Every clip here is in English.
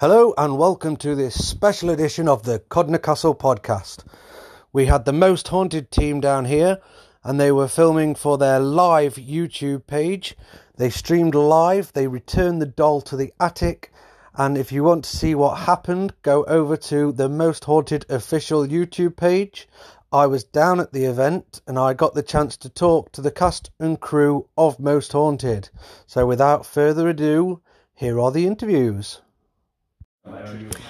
Hello and welcome to this special edition of the Codnor Castle podcast. We had the Most Haunted team down here and they were filming for their live YouTube page. They streamed live, they returned the doll to the attic, and if you want to see what happened, go over to the Most Haunted official YouTube page. I was down at the event and I got the chance to talk to the cast and crew of Most Haunted. So without further ado, here are the interviews.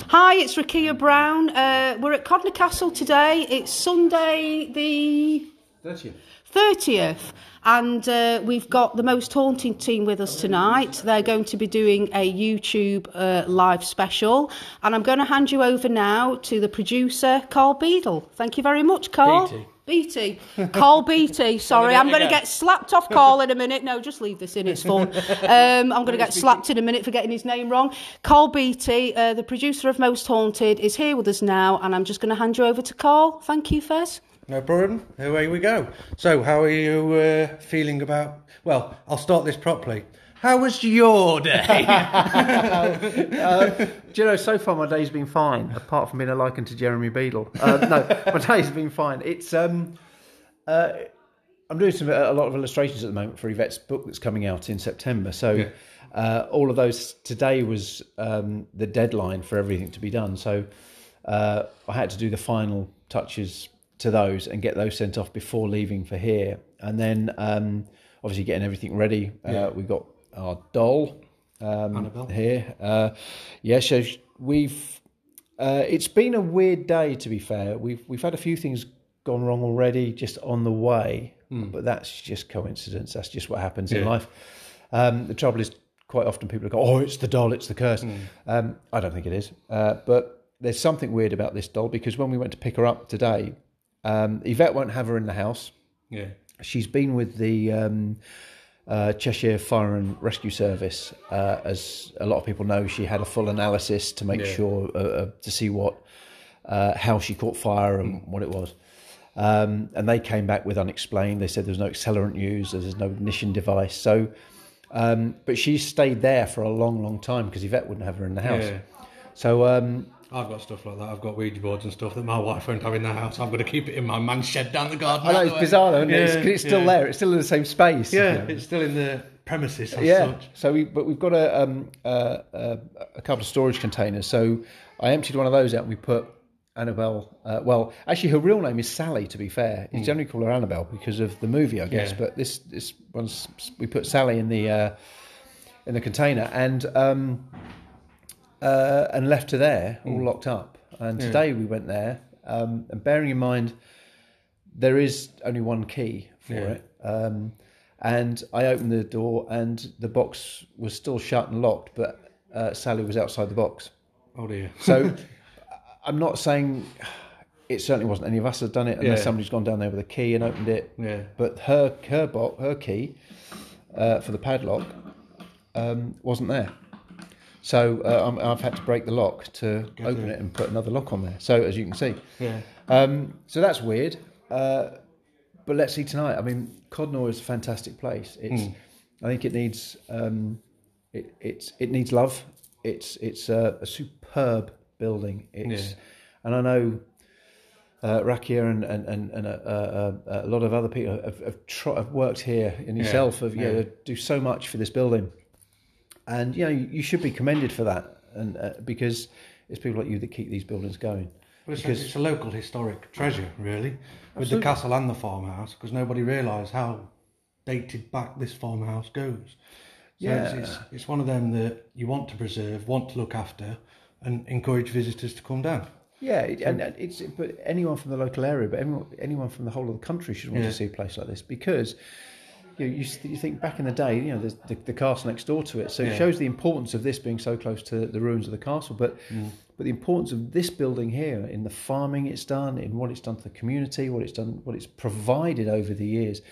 Hi, it's Rakia Brown. Uh, we're at Codnor Castle today. It's Sunday the 30th. 30th, and uh, we've got the Most Haunting team with us tonight. They're going to be doing a YouTube uh, live special, and I'm going to hand you over now to the producer, Carl Beadle. Thank you very much, Carl. Beattie. Karl Beattie. Sorry, I'm going to get slapped off call in a minute. No, just leave this in, it's fun. Um, I'm going to get slapped in a minute for getting his name wrong. Karl Beattie, uh, the producer of Most Haunted, is here with us now, and I'm just going to hand you over to Carl. Thank you, Fez. No problem. Away we go. So, how are you uh, feeling about? Well, I'll start this properly. How was your day? Uh, do you know, so far my day's been fine, apart from being a liken to Jeremy Beadle. Uh, no, my day's been fine. It's um, uh, I'm doing some a lot of illustrations at the moment for Yvette's book that's coming out in September. So uh, all of those today was um, the deadline for everything to be done. So uh, I had to do the final touches to those and get those sent off before leaving for here, and then um, obviously getting everything ready. Uh, we got our doll um, Annabelle. here. Uh, yeah, so we've. Uh, it's been a weird day, to be fair. We've we've had a few things gone wrong already, just on the way, but that's just coincidence. That's just what happens in life. Um, the trouble is, quite often people go, "Oh, it's the doll, it's the curse." Um, I don't think it is, uh, but there's something weird about this doll because when we went to pick her up today, um, Yvette won't have her in the house yeah. she's been with the um, uh, Cheshire Fire and Rescue Service. Uh, as a lot of people know, she had a full analysis to make Yeah. sure uh, uh, to see what uh, how she caught fire and what it was. Um, and they came back with unexplained. They said there's no accelerant used, there's no ignition device. So, um, but she stayed there for a long, long time because Yvette wouldn't have her in the house. Yeah. So um, I've got stuff like that. I've got Ouija boards and stuff that my wife won't have in the house. I'm going to keep it in my man shed down the garden. I know it's bizarre, though, isn't it? It's, it's still yeah. there. It's still in the same space. Yeah, you know. it's still in the premises as yeah. such. So we, but we've got a, um, uh, uh, a couple of storage containers. So I emptied one of those out and we put Annabelle. Uh, well, actually, her real name is Sally. To be fair, you generally call her Annabelle because of the movie, I guess. Yeah. But this this one's we put Sally in the uh, in the container and um, uh, and left her there, all locked up. And today we went there, um, and bearing in mind there is only one key for Yeah. it. Um, and I opened the door, and the box was still shut and locked, but uh, Sally was outside the box. Oh dear. So I'm not saying it certainly wasn't any of us had done it, unless Yeah. somebody's gone down there with a key and opened it. Yeah. But her her box, her key uh, for the padlock um, wasn't there. So uh, I'm, I've had to break the lock to open it and put another lock on there. So as you can see, Yeah. um, so that's weird. Uh, but let's see tonight. I mean, Codnor is a fantastic place. It's, I think it needs, um, it, it's, it needs love. It's, it's a, a superb building. It's, Yeah. and I know uh, Rakia and and and, and a, a, a lot of other people have, have, try, have worked here, and yourself have you know, do so much for this building, and you know you, you should be commended for that, and uh, because it's people like you that keep these buildings going. Well, it's, a, it's a local historic treasure, really, with the castle and the farmhouse, because nobody realised how dated back this farmhouse goes. So it's, it's, it's one of them that you want to preserve, want to look after, and encourage visitors to come down. Yeah, and it's but anyone from the local area, but anyone, anyone from the whole of the country should want Yeah. to see a place like this because you know, you, you think back in the day, you know, there's the, the castle next door to it, so it shows the importance of this being so close to the ruins of the castle. But mm. but the importance of this building here in the farming it's done, in what it's done to the community, what it's done, what it's provided over the years,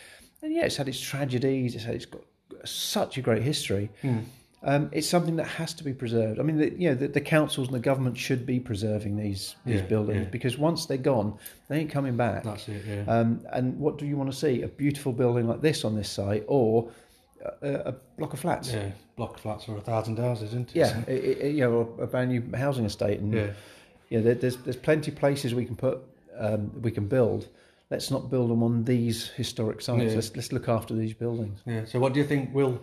and yeah, it's had its tragedies, it's had it's got such a great history. Mm. Um, it's something that has to be preserved. I mean, the, you know, the, the councils and the government should be preserving these these Yeah, buildings yeah. because once they're gone, they ain't coming back. That's it, yeah. Um, and what do you want to see? A beautiful building like this on this site, or a, a block of flats. Yeah, block of flats or a thousand houses, isn't it? Yeah, it, it, you know, a brand new housing estate, and Yeah. you know, there, there's there's plenty of places we can put, um, we can build. Let's not build them on these historic sites. Yeah. Let's let's look after these buildings. Yeah. So, what do you think will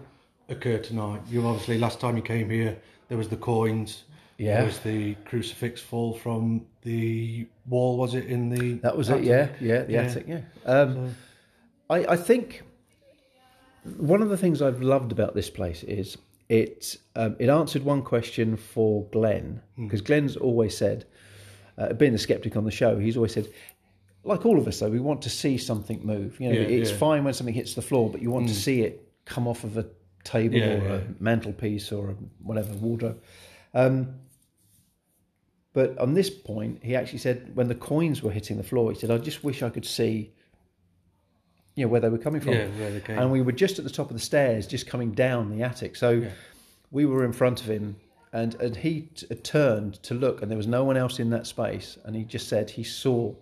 occur tonight? You obviously last time you came here, there was the coins. Yeah. There was the crucifix fall from the wall. Was it in the? That was it. Yeah, yeah, the Yeah. attic. Yeah. Um, I I think one of the things I've loved about this place is it um, it answered one question for Glenn Hmm. because Glenn's always said, uh, being the skeptic on the show, he's always said. Like all of us, though, we want to see something move. You know, Yeah, it's yeah. Hmm. fine when something hits the floor, but you want to see it come off of a table Yeah, or yeah. a mantelpiece or a whatever wardrobe. Um, but on this point, he actually said when the coins were hitting the floor, he said, "I just wish I could see, you know, where they were coming from." Yeah, where they came. And we were just at the top of the stairs, just coming down the attic. So we were in front of him, and and he t- turned to look, and there was no one else in that space, and he just said he saw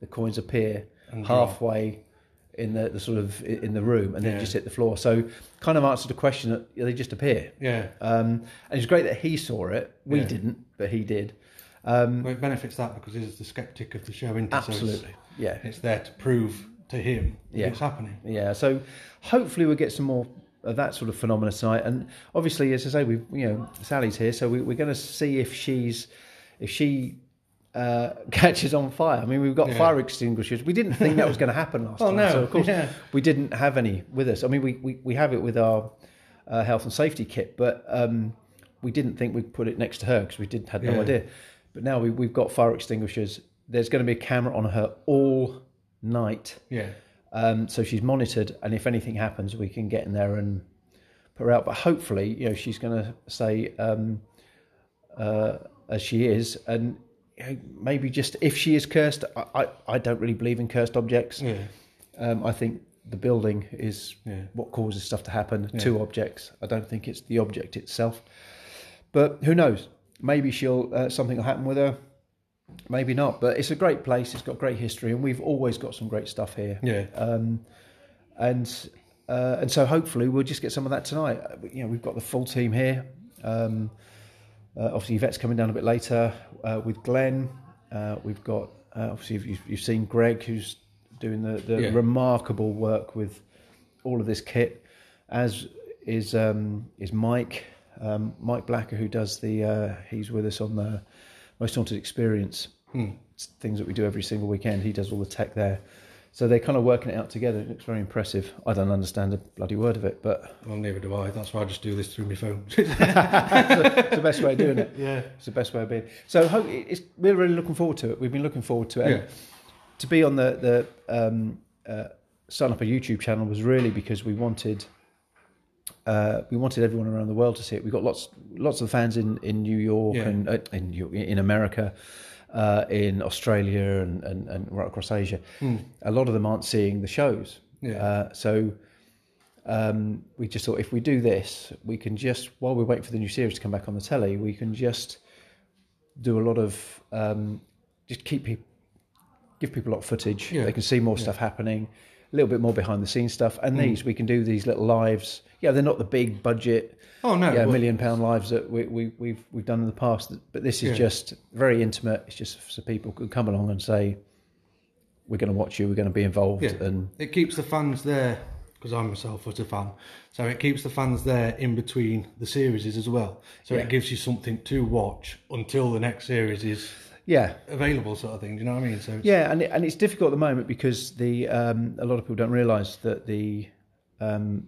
the coins appear halfway in the, the sort of in the room, and then Yeah. just hit the floor. So kind of answered the question that they just appear. Yeah. Um, and it's great that he saw it. We Yeah. didn't, but he did. Um, Well, it benefits that because he's the skeptic of the show, isn't he? So it's- absolutely. Yeah. it's, there to prove to him Yeah. it's happening. Yeah. So hopefully we'll get some more of that sort of phenomena tonight. And obviously, as I say, we you know Sally's here, so we, we're going to see if she's if she. Uh, catches on fire. I mean, we've got Yeah. fire extinguishers. We didn't think that was going to happen last Oh, time. no. So, of course, Yeah. we didn't have any with us. I mean, we, we, we have it with our uh, health and safety kit, but um, we didn't think we'd put it next to her because we didn't had no Yeah. idea. But now we, we've got fire extinguishers. There's going to be a camera on her all night. Yeah. Um, so she's monitored, and if anything happens, we can get in there and put her out. But hopefully, you know, she's going to say um, uh, as she is, and maybe just if she is cursed. I, I, I don't really believe in cursed objects. Yeah. Um, I think the building is Yeah. what causes stuff to happen to objects. I don't think it's the object itself. But who knows? Maybe she'll uh, something will happen with her. Maybe not. But it's a great place. It's got great history, and we've always got some great stuff here. Yeah. Um, and uh, and so hopefully we'll just get some of that tonight. Uh, You know, we've got the full team here. Um, uh, obviously, Yvette's coming down a bit later uh, with Glenn. Uh, we've got uh, obviously you've, you've seen Greg, who's doing the, the Yeah. remarkable work with all of this kit, as is um, is Mike um, Mike Blacker, who does the uh, he's with us on the Most Haunted Experience It's things that we do every single weekend. He does all the tech there. So they're kind of working it out together. It looks very impressive. I don't understand a bloody word of it, but Well, neither do I. That's why I just do this through my phone. it's the best way of doing it. yeah. It's the best way of being. So hope it's, we're really looking forward to it. We've been looking forward to it. Yeah. To be on the the um, uh, starting up a YouTube channel was really because we wanted uh, we wanted everyone around the world to see it. We've got lots lots of fans in, in New York Yeah. and uh, in in America, uh, in Australia and, and, and right across Asia. A lot of them aren't seeing the shows. Yeah. Uh, so um, we just thought if we do this, we can just while we're waiting for the new series to come back on the telly, we can just do a lot of um, just keep people give people a lot of footage. Yeah. They can see more stuff happening, a little bit more behind the scenes stuff. And hmm. these we can do these little lives. Yeah, they're not the big budget. Oh, no, yeah, well- million pound lives that we, we, we've we've done in the past. But this is Yeah. just very intimate. It's just so people can come along and say, "We're going to watch you. We're going to be involved." Yeah. And It keeps the fans there because I'm myself was a fan. So it keeps the fans there in between the series as well. So Yeah. it gives you something to watch until the next series is yeah, available, sort of thing. Do you know what I mean? So Yeah, and it, and it's difficult at the moment because the um, a lot of people don't realise that the um,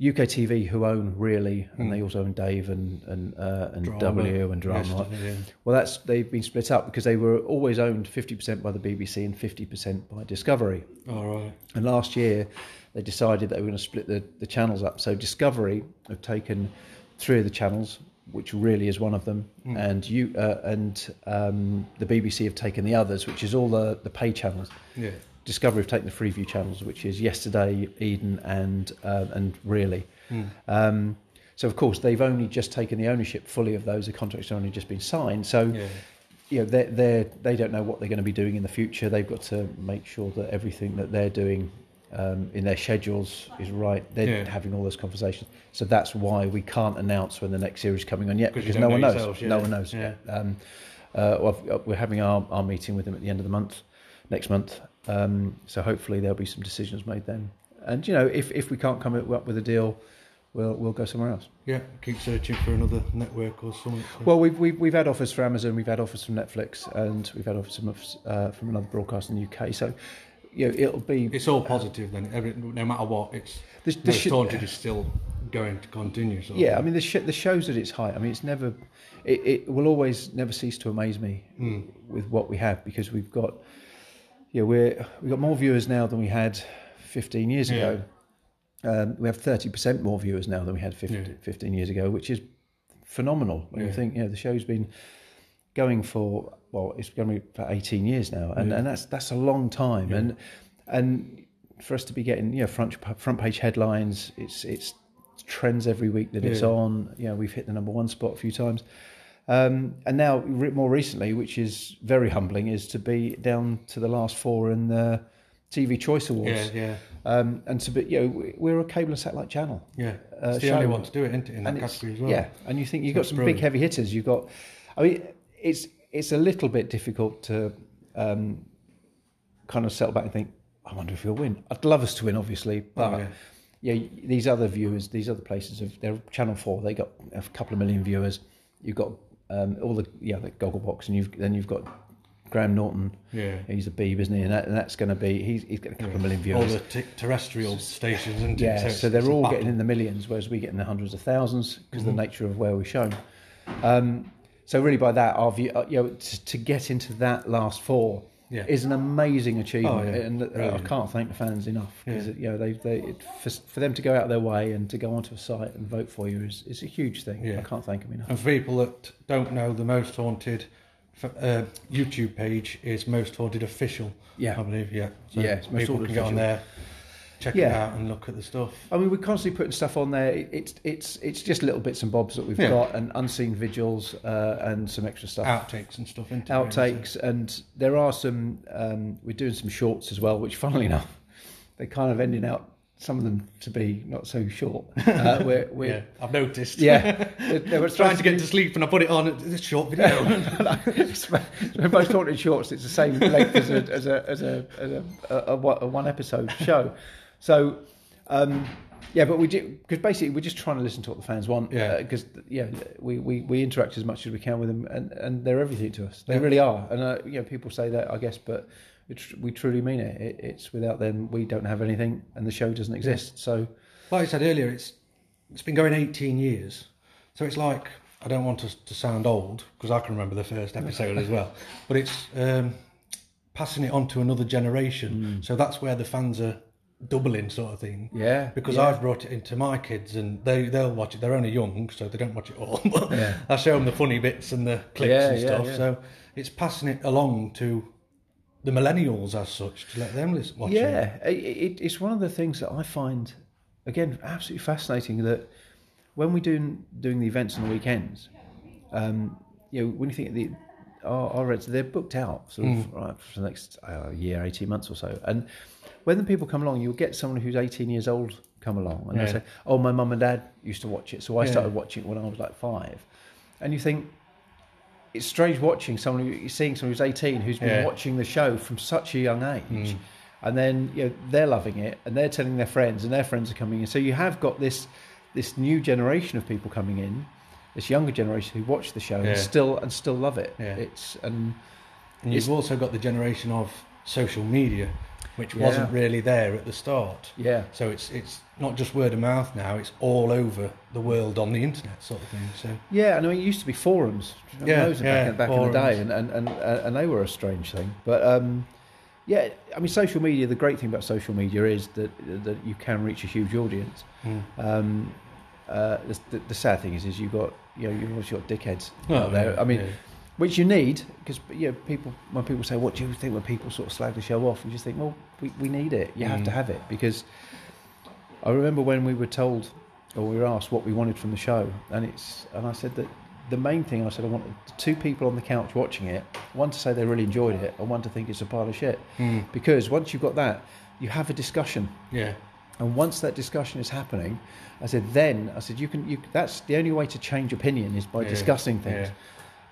UK TV, who own really, and they also own Dave and and uh, and Drama, W and Drama. yeah. Well, that's they've been split up because they were always owned fifty percent by the BBC and fifty percent by Discovery. All right. And last year, they decided that they were going to split the, the channels up. So Discovery have taken three of the channels, which really is one of them, and you uh, and um, the BBC have taken the others, which is all the the pay channels. Yeah. Discovery have taken the Freeview channels, which is Yesterday, Eden, and uh, and Really. Um, so of course they've only just taken the ownership fully of those. The contracts have only just been signed. So Yeah. you know they're, they're they don't know what they're going to be doing in the future. They've got to make sure that everything that they're doing um, in their schedules is right. They're Yeah. having all those conversations. So that's why we can't announce when the next series is coming on yet 'Cause you because don't no one knows. No one knows. Yeah. Um, uh, we're having our, our meeting with them at the end of the month, next month. Um, so hopefully there'll be some decisions made then. And you know, if if we can't come up with a deal, we'll we'll go somewhere else. Yeah, keep searching for another network or something. so- Well, we've, we've we've had offers for Amazon, we've had offers from Netflix, and we've had offers from uh, from another broadcaster in the UK. So, you know, it'll be it's all positive then. Every, no matter what, it's This- this Most should- Haunted is still going to continue. Yeah. I mean, the sh- the show's at its height. I mean, it's never, it, it will always never cease to amaze me with what we have because we've got, yeah, we're we've got more viewers now than we had 15 years ago. Um, we have 30% more viewers now than we had 50, Yeah. 15 years ago, which is phenomenal. When you think, you know, the show's been going for well, it's going to be for 18 years now, and, and that's that's a long time. And and for us to be getting you know front front page headlines, it's it's trends every week that it's on. You know, we've hit the number one spot a few times. Um, and now, re- more recently, which is very humbling, is to be down to the last four in the TV Choice Awards. yeah, yeah, Um, and to be, you know, we- we're a cable and satellite channel. yeah. Uh, It's the only one to do it, isn't it, in that category as well? Yeah, and you think you've got That's some brilliant. big heavy hitters. You've got, I mean, it's it's a little bit difficult to um, kind of settle back and think, I wonder if you'll win. I'd love us to win, obviously, but Oh, yeah. yeah. these other viewers, these other places, have, they're Channel Four. They got a couple of million viewers. You've got um, all the yeah, the Gogglebox, and you've then you've got Graham Norton. Yeah. he's a Beeb, isn't he? And, that, and that's going to be he's, he's got a couple of million viewers. All the t- terrestrial stations, and Yeah, so they're all getting in the millions, whereas we get in the hundreds of thousands because Mm-hmm. of the nature of where we're shown. Um, so really, by that, our view, uh, you know, to, to get into that last four Yeah. is an amazing achievement, Oh, yeah. and uh, I can't thank the fans enough because Yeah. you know they, they it, for, for them to go out of their way and to go onto a site and vote for you is, is a huge thing. Yeah. I can't thank them enough. And for people that don't know, the Most Haunted uh, YouTube page is Most Haunted Official. Yeah. I believe. Yeah. So Yeah, people can get on there, check it Yeah. out, and look at the stuff. I mean, we're constantly putting stuff on there. It's it's it's just little bits and bobs that we've Yeah. got, and unseen vigils, uh, and some extra stuff. Outtakes and stuff. Into outtakes, and there are some. Um, we're doing some shorts as well, which, funnily enough, they're kind of ending out. Some of them to be not so short. Uh, we're, we're, Yeah, I've noticed. yeah. They, were trying to get to sleep, and I put it on. A short video. We're both talking shorts. It's the same length as a as a as a, as a, a, a, a one episode show. So, um, yeah, but we do because basically we're just trying to listen to what the fans want. Yeah. Because yeah, we, we, we interact as much as we can with them, and, and they're everything to us. They Yeah. really are. And uh, you know, people say that I guess, but tr- we truly mean it. it. It's without them, we don't have anything, and the show doesn't exist. So. like I said earlier, it's it's been going 18 years, so it's like I don't want us to sound old because I can remember the first episode as well, but it's um, passing it on to another generation. So that's where the fans are doubling, sort of thing. Yeah, because yeah. I've brought it into my kids and they they'll watch it. They're only young, so they don't watch it all. But Yeah. I show them the funny bits and the clips Yeah, and stuff. yeah. So it's passing it along to the millennials as such to let them listen, watch it. Yeah, it, it, it's one of the things that I find, again, absolutely fascinating. That when we do doing the events on the weekends, um, you know, when you think of the our, our Reds, they're booked out sort of right, for the next uh, year, eighteen months or so, and when the people come along, you'll get someone who's eighteen years old come along, and they Yeah. say, "Oh, my mum and dad used to watch it, so I Yeah. started watching it when I was like five. and you think. It's strange watching someone who, seeing someone who's 18 who's been Yeah. watching the show from such a young age, hmm. and then you know they're loving it and they're telling their friends and their friends are coming in so you have got this this new generation of people coming in this younger generation who watch the show and still and still love it Yeah. it's and And you've also got the generation of social media, which Yeah. wasn't really there at the start. yeah So it's it's not just word of mouth now; it's all over the world on the internet, sort of thing. So yeah and I mean it used to be forums Yeah, Those yeah, back, back in the day and and, and and they were a strange thing but um yeah I mean social media the great thing about social media is that that you can reach a huge audience mm. um uh, the, the, sad thing is, is you've got you know you've obviously got dickheads Oh, out there. I mean, yeah. Which you need because you know, people when people say what do you think when people sort of slag the show off you just think well we, we need it you have to Mm. have it because I remember when we were told or we were asked what we wanted from the show and it's and I said that the main thing I said I wanted two people on the couch watching it, one to say they really enjoyed it, and one to think it's a pile of shit. Because once you've got that, you have a discussion. Yeah. And once that discussion is happening, I said, then I said, you can. You, that's the only way to change opinion is by Yeah, discussing things.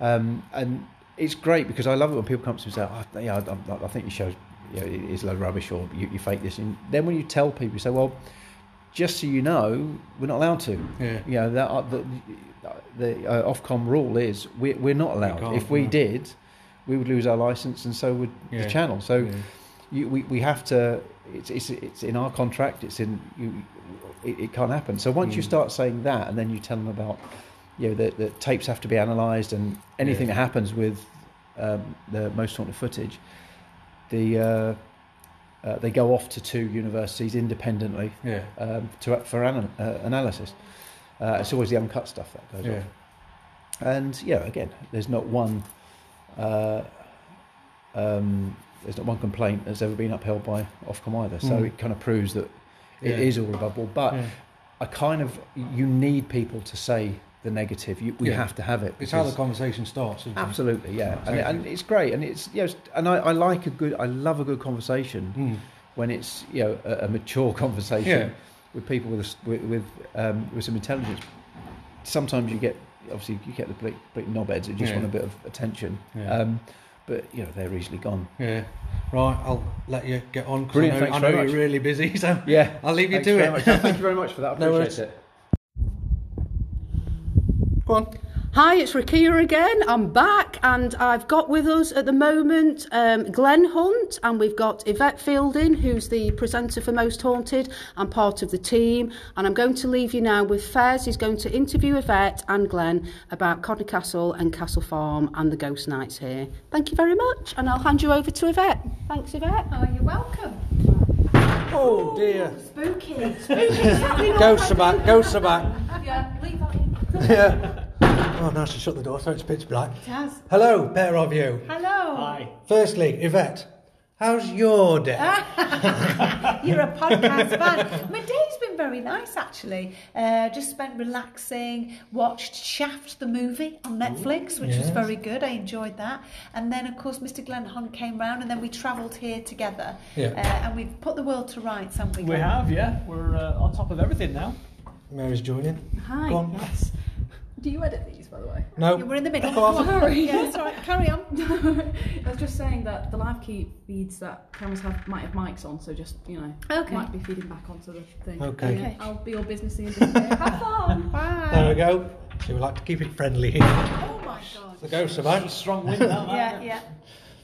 Um, and it's great because I love it when people come to me and say, oh, yeah, I, I, I think your show you know, is a load of rubbish or you, you fake this. And then when you tell people, you say, well, just so you know, we're not allowed to. Yeah. You know, that, uh, the, the uh, Ofcom rule is we, we're not allowed. if we no. did, we would lose our license and so would Yeah, the channel. So yeah. you, we, we have to, it's, it's, it's in our contract, it's in, you, it, it can't happen. So once you Mm. start saying that and then you tell them about, you know, that the tapes have to be analysed and anything Yeah. that happens with um, the most haunted footage, the, uh, uh, they go off to two universities independently Yeah. um, to, for ana- uh, analysis. Uh, it's always the uncut stuff that goes Yeah. off. And yeah, again, there's not one uh, um, there's not one complaint that's ever been upheld by Ofcom either. So Mm. it kind of proves that it is all above board. But. I kind of you need people to say the negative. You, we Yeah. have to have it. It's how the conversation starts. Isn't it? Absolutely, yeah, and, and it's great, and it's you know, and I, I like a good, I love a good conversation Mm. when it's you know a, a mature conversation Yeah. with people with a with with, um, with some intelligence. Sometimes you get obviously you get the bleak, bleak knobheads who just Yeah. want a bit of attention, um, but you know they're easily gone. Yeah. Right, I'll let you get on because I Brilliant, know, I know you're really busy. So Yeah, I'll leave you Thanks to it. much. Thank you very much for that. I No appreciate worries. it. Go on. Hi, it's Rakia again. I'm back, and I've got with us at the moment um, Glenn Hunt, and we've got Yvette Fielding, who's the presenter for Most Haunted and part of the team. And I'm going to leave you now with Fez. He's going to interview Yvette and Glenn about Codnor Castle and Castle Farm and the ghost nights here. Thank you very much, and I'll hand you over to Yvette. Thanks, Yvette. Oh, you're welcome. Oh dear. Spooky. Ghosts are back. Ghosts are back. yeah, leave that in. Yeah. Oh, nice to shut the door so it's pitch black. It has. Hello, pair of you. Hello. Hi. Firstly, Yvette, how's your day? You're a podcast fan. My day's been very nice, actually. Uh, just spent relaxing, watched Shaft the movie on Netflix, which was very good. I enjoyed that. And then, of course, Mr. Glenn Hunt came round, and then we travelled here together. Yeah. Uh, and we've put the world to rights, haven't we? We have, yeah. We're uh, on top of everything now. Mary's joining. Hi. Go on. Yes. Do you edit these, by the way? No. Yeah, we're in the middle. Go on. Sorry. Yeah, it's all right. Carry on. I was just saying that the live key feeds that cameras have might have mics on, so just you know, Okay. might be feeding back onto the thing. Okay. Yeah, I'll be all businessy and business. have fun. Bye. There we go. So we like to keep it friendly here. Oh my God. The ghosts are back. Strong wind now. Yeah, yeah.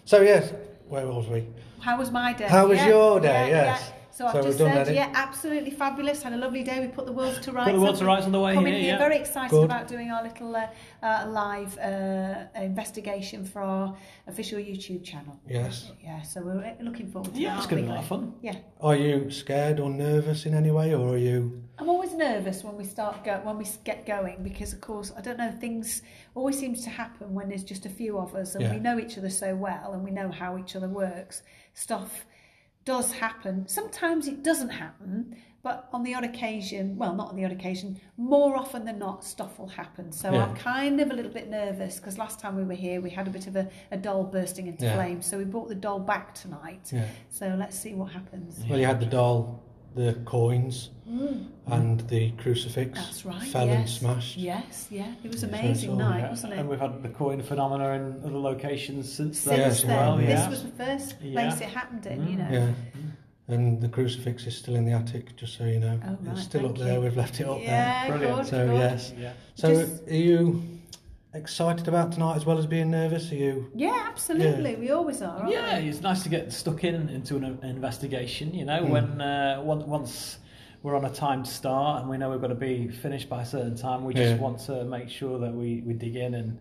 So yes, where was we? How was my day? How was Yeah, your day? yeah, Yes. yeah. So I've just done said, yeah, absolutely fabulous. Had a lovely day. We put the world to rights. Put the world to rights on the way here, here, yeah. very excited Good. about doing our little uh, uh, live uh, investigation for our official YouTube channel. Yes. Yeah, so we're looking forward to Yeah, that. it's going to be a lot of fun. Yeah, Are you scared or nervous in any way, or are you? I'm always nervous when we start go when we get going because, of course, I don't know things always seems to happen when there's just a few of us and Yeah. we know each other so well and we know how each other works. Stuff does happen. Sometimes it doesn't happen, but on the odd occasion, well, not on the odd occasion, more often than not, stuff will happen. So Yeah. I'm kind of a little bit nervous because last time we were here, we had a bit of a, a doll bursting into Yeah. flames. So we brought the doll back tonight. Yeah. So let's see what happens. Well, you had the doll, the coins, and the crucifix. Mm. That's right. Fell yes. and smashed. Yes, yeah. It was Yeah, amazing so- night, Yeah, wasn't it? And we've had the coin phenomena in other locations since Since then Yes, as then, well. this yeah. was the first place Yeah. it happened in, you know. Yeah. And the crucifix is still in the attic, just so you know. Oh, right, it's still up there. you. We've left it up Yeah, Brilliant. good, there. So good. yes. yeah. So Just- are you excited about tonight as well as being nervous? Are you? Yeah, absolutely. We always are, aren't Yeah, we? it's nice to get stuck in into an, an investigation. You know, Mm. when uh, once, once we're on a timed start and we know we've got to be finished by a certain time, we just Yeah. want to make sure that we, we dig in and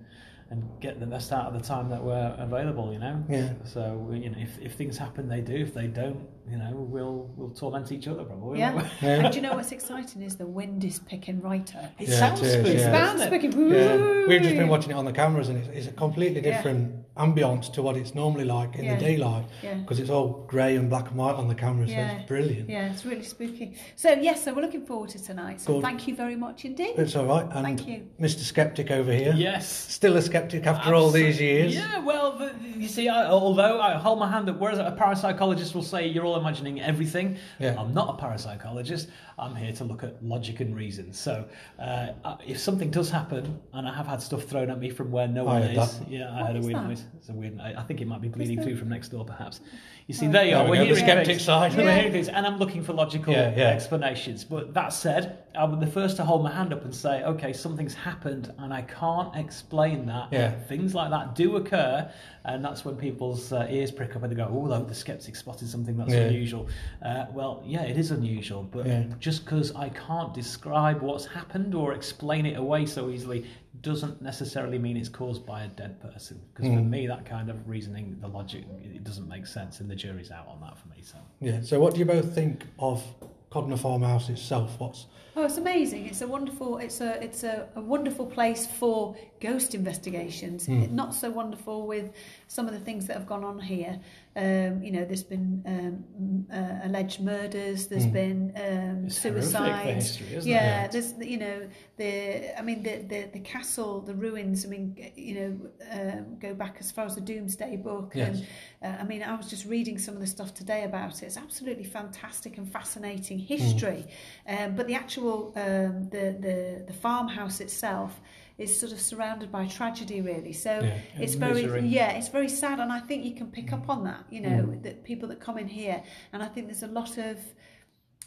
and get the best out of the time that we're available. You know. Yeah. So you know, if, if things happen, they do. If they don't, you know, we'll we'll torment each other probably. Yeah. Yeah. And do you know what's exciting is the wind is picking right up. It Yeah, sounds it is, spooky. yeah. It sounds doesn't it? spooky. Yeah. We've just been watching it on the cameras, and it's, it's a completely Yeah. different ambience to what it's normally like in Yeah. the daylight Yeah. because it's all grey and black and white on the camera, so Yeah. it's brilliant. Yeah, it's really spooky. So yes, so we're looking forward to tonight. So Good. thank you very much indeed. It's all right. And Thank you. Mr. Skeptic over here, Yes. still a skeptic after all these years. Yeah, well, the, you see, I, although I hold my hand up, whereas a parapsychologist will say you're all imagining everything, Yeah. I'm not a parapsychologist. I'm here to look at logic and reason. So, uh, if something does happen, and I have had stuff thrown at me from where no one is, that. yeah, I What heard a weird that? noise. It's a weird. I I think it might be bleeding through from next door, perhaps. You see, there you are. we We're go, the hearing skeptic side. We're Yeah. things, and I'm looking for logical Yeah, yeah. explanations. But that said, I'm the first to hold my hand up and say, okay, something's happened, and I can't explain that. Yeah. Things like that do occur, and that's when people's uh, ears prick up and they go, "Oh, look, the skeptic spotted something that's Yeah. unusual." Uh, well, yeah, it is unusual, but Yeah. just because I can't describe what's happened or explain it away so easily doesn't necessarily mean it's caused by a dead person. Because Hmm. for me, that kind of reasoning, the logic, it doesn't make sense, and the jury's out on that for me. So. Yeah. So, what do you both think of Codnor Farmhouse itself? What's Oh, it's amazing! It's a wonderful, it's a, it's a, a wonderful place for ghost investigations. Not so wonderful with some of the things that have gone on here. Um, you know, there's been um, uh, alleged murders. There's been um, It's horrific, the suicides. history, isn't it? yeah, there's you know the, I mean the the, the castle, the ruins. I mean, you know, um, go back as far as the Domesday Book. Yes. And uh, I mean, I was just reading some of the stuff today about it. It's absolutely fantastic and fascinating history. Um, but the actual um, the, the the farmhouse itself is sort of surrounded by tragedy, really. So Yeah. it's very misery. yeah, it's very sad, and I think you can pick up on that. You know, that people that come in here, and I think there's a lot of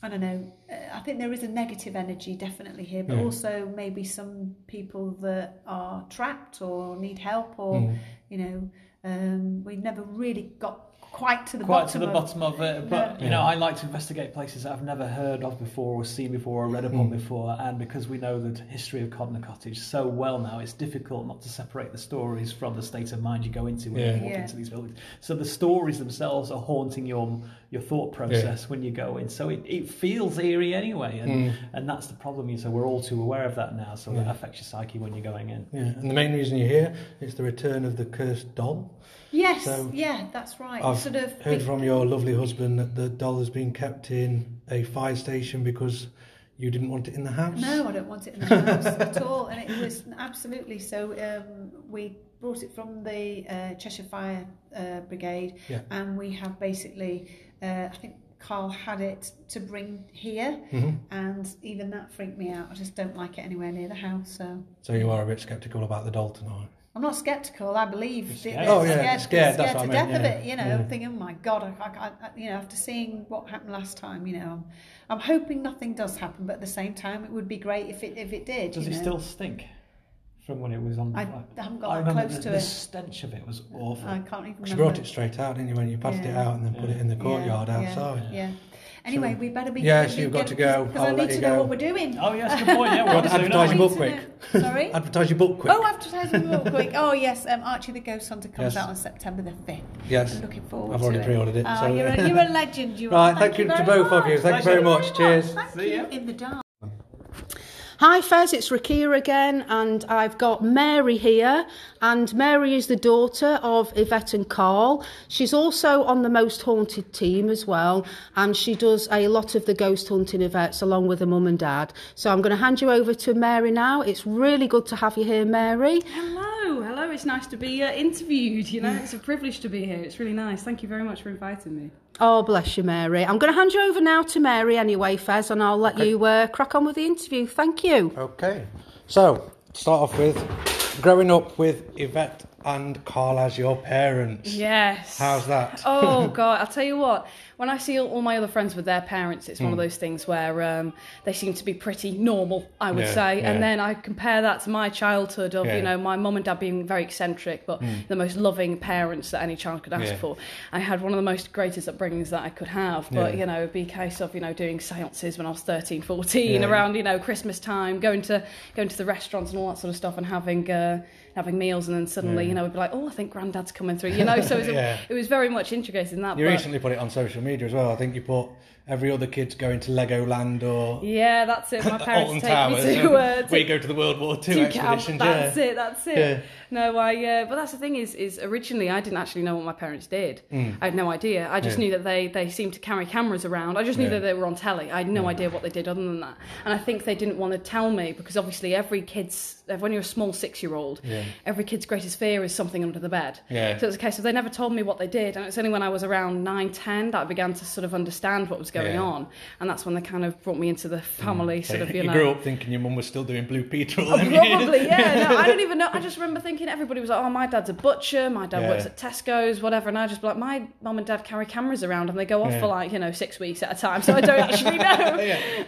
I don't know. Uh, I think there is a negative energy definitely here, but Yeah. also maybe some people that are trapped or need help, or Mm. you know, um, we never really got quite to the quite bottom to the of bottom of it. But you know, I like to investigate places that I've never heard of before, or seen before, or read upon Mm. before. And because we know the history of Codnor Cottage so well now, it's difficult not to separate the stories from the state of mind you go into when Yeah. you walk Yeah. into these buildings. So the stories themselves are haunting your your thought process when you go in. So it, it feels eerie anyway, and Mm. and that's the problem. You so we're all too aware of that now. So that affects your psyche when you're going in. yeah, and the main reason you're here is the return of the cursed doll. Yes, So, yeah, that's right. I've sort of heard from your lovely husband that the doll has been kept in a fire station because you didn't want it in the house. No, I don't want it in the house at all. And it was absolutely so. Um, we brought it from the uh, Cheshire Fire uh, Brigade, Yeah. and we have basically, uh, I think Carl had it to bring here, Mhm. and even that freaked me out. I just don't like it anywhere near the house. So So you are a bit sceptical about the doll tonight. I'm not sceptical. I believe You're that scared. they're Oh, yeah, scared, scared, that's scared what to I meant, death of it. You know, Yeah. I'm thinking, oh my god, I, I, I, you know, after seeing what happened last time, you know, I'm, I'm hoping nothing does happen. But at the same time, it would be great if it if it did. Does you it know. still stink from when it was on? I like- haven't I got that close the, to the it. stench of it was awful. I can't even She remember. brought it straight out, didn't you, when you passed it out and then put it in the courtyard yeah, outside? Yeah. Anyway, we better be. Yes, you've got to go. Because I'll let need you to know go. what we're doing. Oh yes, good point. Yeah, you want we're to advertise your book quick? to Sorry. Advertise your book quick. Oh, advertising real quick. Oh yes, um, Archie the Ghost Hunter comes Yes. out on September the fifth. yes. I'm looking forward I've already pre-ordered it, Oh, so- you're, a, you're a legend. You Right, are. thank you to very both of you. much. Thank you very much. Cheers. Thank See you. In the dark. Hi Fez, it's Rakia again, and I've got Mary here. And Mary is the daughter of Yvette and Carl. She's also on the Most Haunted team as well, and she does a lot of the ghost hunting events along with her mum and dad. So I'm going to hand you over to Mary now. It's really good to have you here, Mary. Hello, hello. It's nice to be uh, interviewed. You know, it's a privilege to be here. It's really nice. Thank you very much for inviting me. Oh, bless you, Mary. I'm going to hand you over now to Mary anyway, Fez, and I'll let you uh, crack on with the interview. Thank you. Okay. So, start off with growing up with Yvette and Carl as your parents. Yes. How's that? oh God, I'll tell you what. When I see all, my other friends with their parents, it's one of those things where um, they seem to be pretty normal, I would Yeah, say. yeah. And then I compare that to my childhood of Yeah. you know my mum and dad being very eccentric, but the most loving parents that any child could ask for. I had one of the most greatest upbringings that I could have. But you know, it'd be a case of you know doing seances when I was 13, 14, Yeah. around you know Christmas time, going to going to the restaurants and all that sort of stuff, and having. Uh, having meals, and then suddenly, you know, we'd be like, oh, I think Granddad's coming through, you know. So it was, Yeah. it was very much integrated in that. You but- recently put it on social media as well. I think you put every other kid's going to Legoland or yeah, that's it. My parents take Towers. me to, uh, to we go to the World War Two camp. That's yeah. it. That's it. Yeah. No, I. Uh, but that's the thing is, is originally I didn't actually know what my parents did. I had no idea. I just Mm. Yeah. knew that they they seemed to carry cameras around. I just knew Yeah. that they were on telly. I had no idea what they did other than that. And I think they didn't want to tell me because obviously every kid's when you're a small six year old, Yeah. every kid's greatest fear is something under the bed. Yeah. So it's a case of they never told me what they did, and it's only when I was around nine, ten that I began to sort of understand what was going Yeah. on, and that's when they kind of brought me into the family. Sort of, you, you know. grew up thinking your mum was still doing Blue Peter. Oh, probably, yeah. No, I don't even know. I just remember thinking everybody was like, "Oh, my dad's a butcher. My dad works at Tesco's, whatever." And I just be like, "My mum and dad carry cameras around, and they go off for like you know six weeks at a time." So I don't actually know.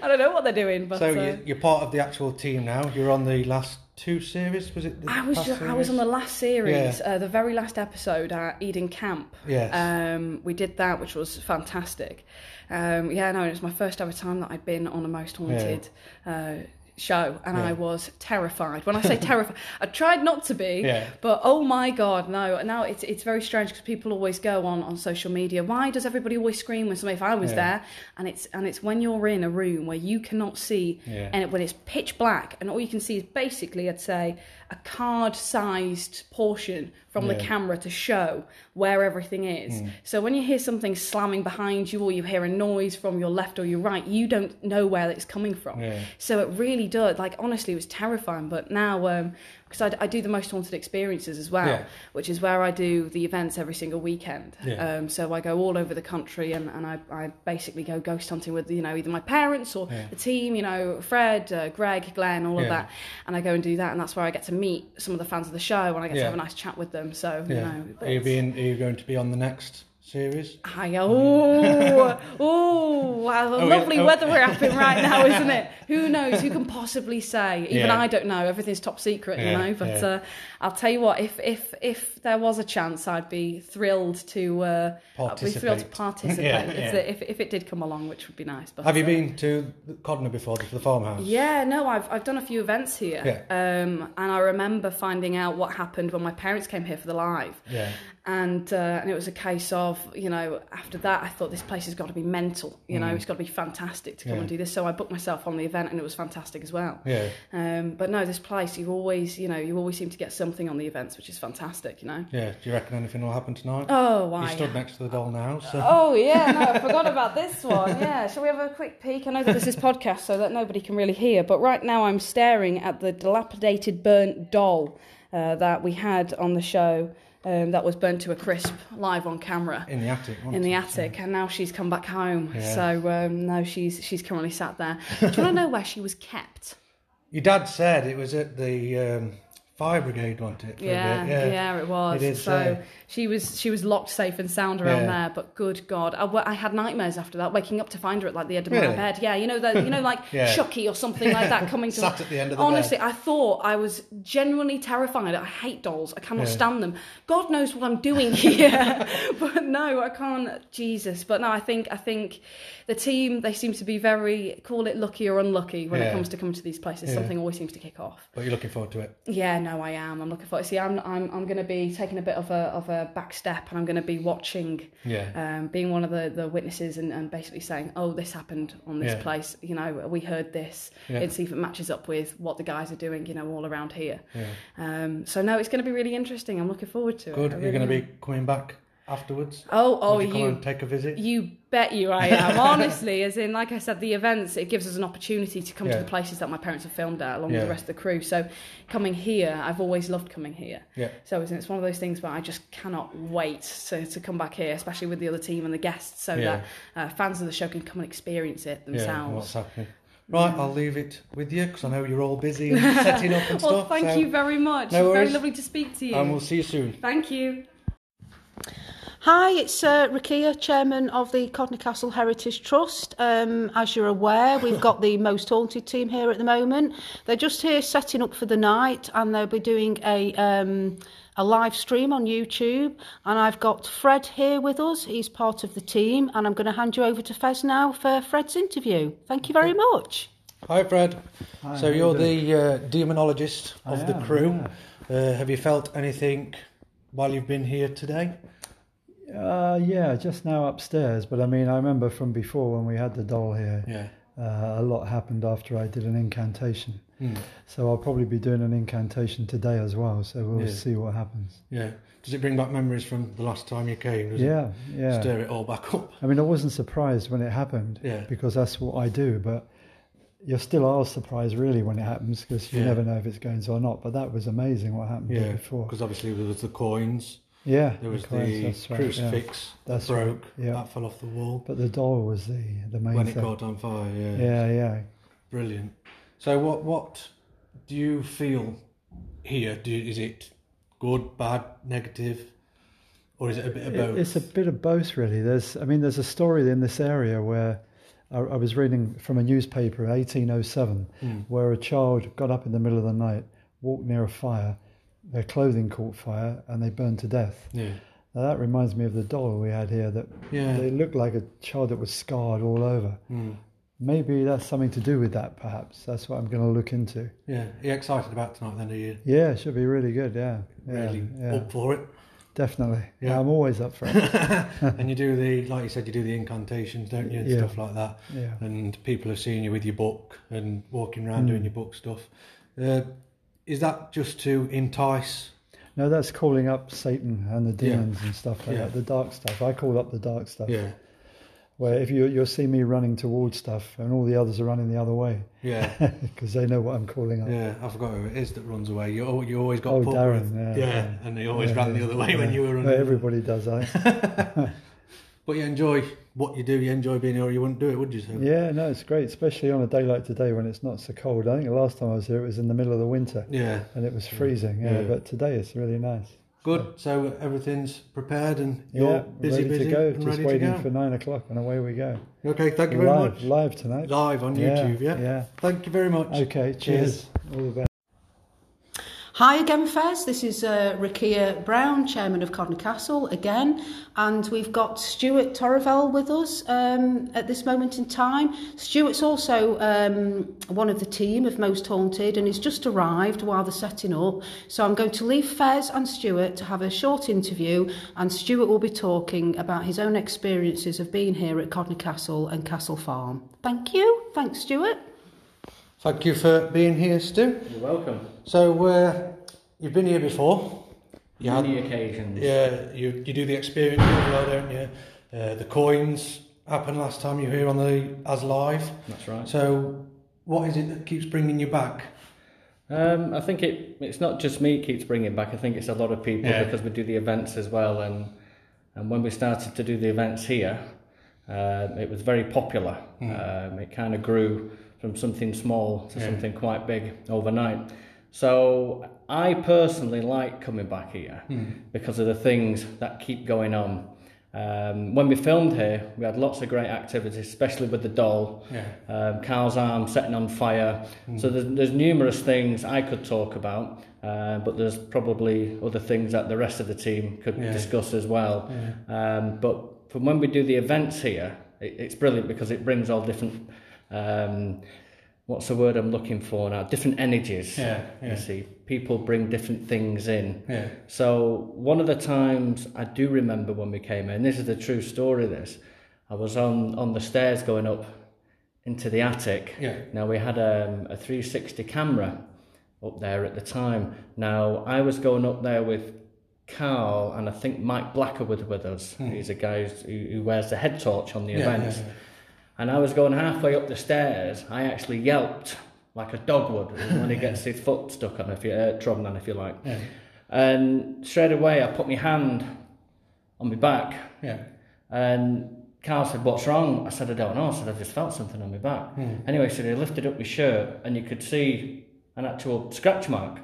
I don't know what they're doing. But So uh, you're part of the actual team now. You're on the last two series. Was it? The I was just, I was on the last series, Yeah. uh, the very last episode at Eden Camp. Yes. Um, we did that, which was fantastic. Um, yeah, no, it was my first ever time that I'd been on a Most Haunted uh, show, and Yeah. I was terrified. When I say terrified, I tried not to be, Yeah. but oh my god, no! Now it's it's very strange because people always go on on social media. Why does everybody always scream when somebody? If I was Yeah. there, and it's and it's when you're in a room where you cannot see, and when it's pitch black, and all you can see is basically, I'd say, a card-sized portion from the camera to show where everything is. Mm. So when you hear something slamming behind you, or you hear a noise from your left or your right, you don't know where it's coming from. Yeah. So it really does. Like honestly, it was terrifying. But now, um, because I, I do the most haunted experiences as well, Yeah. which is where I do the events every single weekend. Yeah. Um, so I go all over the country and, and I, I basically go ghost hunting with you know either my parents or Yeah. the team. You know, Fred, uh, Greg, Glenn, all of that. And I go and do that, and that's where I get to meet some of the fans of the show, and I get to have a nice chat with them. So you know, Are you being? Are you going to be on the next series? Oh, oh, wow, the Oh, lovely yeah, oh. weather we're having right now, isn't it? Who knows? Who can possibly say? Even Yeah. I don't know. Everything's top secret, Yeah, you know. But uh, I'll tell you what, if if if there was a chance, I'd be thrilled to uh, I'd be thrilled to Participate. participate Yeah, if, yeah. if if it did come along, which would be nice. But Have you uh, been to Codnor before for the farmhouse? yeah, no, I've I've done a few events here, um, and I remember finding out what happened when my parents came here for the live, Yeah. and uh, and it was a case of you know after that I thought this place has got to be mental, you know, Mm. it's got to be fantastic to come Yeah. and do this. So I booked myself on the event, and it was fantastic as well. Yeah. Um, but no, this place you always you know you always seem to get something on the events, which is fantastic, you know. Yeah. Do you reckon anything will happen tonight? Oh, You why? stood next to the doll now, so. Oh yeah, no, I forgot about this one. Yeah, shall we have a quick peek? I know that this is podcast, so that nobody can really hear. But right now, I'm staring at the dilapidated, burnt doll uh, that we had on the show. Um, that was burnt to a crisp live on camera In the attic. wasn't in the it? attic, and now she's come back home. Yeah. So um, no, she's she's currently sat there. Do you want to know where she was kept? Your dad said it was at the um, fire brigade, wasn't it? Yeah, yeah, it was. It did so. She was she was locked safe and sound around Yeah. there. But good God, I, I had nightmares after that, waking up to find her at like the end of my bed. Yeah, you know the you know like Yeah. Chucky or something like that coming to. Sat at the end of the Honestly, bed. I thought I was genuinely terrified. I hate dolls. I cannot Yeah. stand them. God knows what I'm doing here, but no, I can't. Jesus, but no, I think I think the team they seem to be very call it lucky or unlucky when it comes to coming to these places. Something always seems to kick off. But you're looking forward to it. Yeah, no, I am. I'm looking forward. To see, I'm I'm I'm going to be taking a bit of a of a back step, and I'm going to be watching, Yeah. um, being one of the the witnesses, and, and basically saying, oh, this happened on this Yeah. place. You know, we heard this, Yeah. and see if it matches up with what the guys are doing. You know, all around here. Yeah. Um, so no, it's going to be really interesting. I'm looking forward to Good. it. I You're going to be coming back afterwards. Oh, oh, Would you you and take a visit. you bet you I am. Honestly, as in, like I said, the events, it gives us an opportunity to come to the places that my parents have filmed at, along with the rest of the crew. So coming here, I've always loved coming here. Yeah. So it's it's one of those things where I just cannot wait to, to come back here, especially with the other team and the guests, so Yeah. that uh, fans of the show can come and experience it Yeah. themselves. What's happening? Right. I'll leave it with you because I know you're all busy and setting up and well, stuff. thank so- you very much. No it's very lovely to speak to you. And we'll see you soon. Thank you. Hi, it's uh, Rakia, Chairman of the Codnor Castle Heritage Trust. Um, as you're aware, we've got the Most Haunted team here at the moment. They're just here setting up for the night and they'll be doing a, um, a live stream on YouTube. And I've got Fred here with us. He's part of the team. And I'm going to hand you over to Fez now for Fred's interview. Thank you very much. Hi, Fred. Hi, so you you're doing? the uh, demonologist I of the am, crew. yeah. Uh, have you felt anything while you've been here today? Uh, yeah, just now upstairs. But I mean, I remember from before when we had the doll here, Yeah. uh, a lot happened after I did an incantation. Hmm. So I'll probably be doing an incantation today as well. So we'll Yeah. see what happens. Yeah. Does it bring back memories from the last time you came? Does Yeah, it yeah. stir it all back up? I mean, I wasn't surprised when it happened Yeah. because that's what I do. But you're still are surprised really when it happens because you Yeah. never know if it's going to or not. But that was amazing what happened Yeah. before. Because obviously there was the coins, Yeah, there was the that's right, yeah. crucifix That's that right, broke, yeah. that fell off the wall But the doll was the the main when it thing. caught on fire. Yeah. yeah, yeah. Brilliant. So what what do you feel here? Do is it good, bad, negative, or is it a bit of It- both? It's a bit of both, really. There's, I mean, there's a story in this area where I, I was reading from a newspaper in 1807, Hmm. where a child got up in the middle of the night, walked near a fire, their clothing caught fire, and they burned to death. yeah. Now that reminds me of the doll we had here. That Yeah. they looked like a child that was scarred all over. Hmm. Maybe that's something to do with that. Perhaps that's what I'm going to look into. Yeah. Are you excited about tonight then? Are you Yeah, it should be really good. Yeah, yeah, really yeah. up for it? definitely. Yeah. Yeah, I'm always up for it. and you do the, like you said, you do the incantations, don't you, and Yeah. stuff like that. Yeah. And people are seeing you with your book and walking around Hmm. doing your book stuff. Uh, is that just to entice? No, that's calling up Satan and the Yeah. demons and stuff like Yeah. that. The dark stuff. I call up the dark stuff. Yeah. Where if you you'll see me running towards stuff and all the others are running the other way Yeah. because they know what I'm calling up. Yeah, I forgot who it is that runs away. You, you always got Oh, Darren, with- yeah, yeah, yeah. and they always Yeah, ran the other way when you were running. Everybody does, I. Eh? But you enjoy what you do. You enjoy being here, or you wouldn't do it, would you? So? yeah, no, it's great, especially on a day like today when it's not so cold. I think the last time I was here it was in the middle of the winter Yeah. and it was freezing. Yeah, Yeah. but today it's really nice. Good. So everything's prepared and you're yeah, busy, ready busy, to go. Just waiting go. for nine o'clock and away we go. Okay, thank you very live, much. live tonight. Live on Yeah, YouTube, yeah? yeah. Thank you very much. Okay, cheers. All the best. Hi again, Fez. This is uh, Rakia Brown, Chairman of Codnor Castle, again. And we've got Stuart Torevell with us um, at this moment in time. Stuart's also um, one of the team of Most Haunted and he's just arrived while they're setting up. So I'm going to leave Fez and Stuart to have a short interview, and Stuart will be talking about his own experiences of being here at Codnor Castle and Castle Farm. Thank you. Thanks, Stuart. Thank you for being here, Stu. You're welcome. So uh, you've been here before. You had- Many occasions. Yeah, you you do the experience as well, don't you? Uh, the coins happened last time you were here on the as live. That's right. So what is it that keeps bringing you back? Um, I think it, it's not just me keeps bringing back. I think it's a lot of people Yeah. because we do the events as well. And and when we started to do the events here, uh, it was very popular. Um, it kind of grew from something small to Yeah. something quite big overnight. So I personally like coming back here because of the things that keep going on. Um, when we filmed here, we had lots of great activities, especially with the doll. Yeah. um, Karl's arm setting on fire. So there's, there's numerous things I could talk about, uh, but there's probably other things that the rest of the team could Yeah. discuss as well. Um, but from when we do the events here, it, it's brilliant because it brings all different. Um, what's the word I'm looking for now? Different energies. Yeah, yeah. You see, people bring different things in. Yeah. So one of the times I do remember when we came in, this is a true story. This, I was on on the stairs going up into the attic. Yeah. Now we had um, a 360 camera up there at the time. Now I was going up there with Karl and I think Mike Blacker was with us. He's a guy who, who wears the head torch on the. Yeah, events. yeah, yeah. And I was going halfway up the stairs. I actually yelped like a dog would when he gets his foot stuck on, if you uh, trodden on, if you like. Yeah. And straight away, I put my hand on my back, Yeah. and Karl said, "What's wrong?" I said, "I don't know." I said, "I just felt something on my back." Anyway, so he lifted up my shirt, and you could see an actual scratch mark.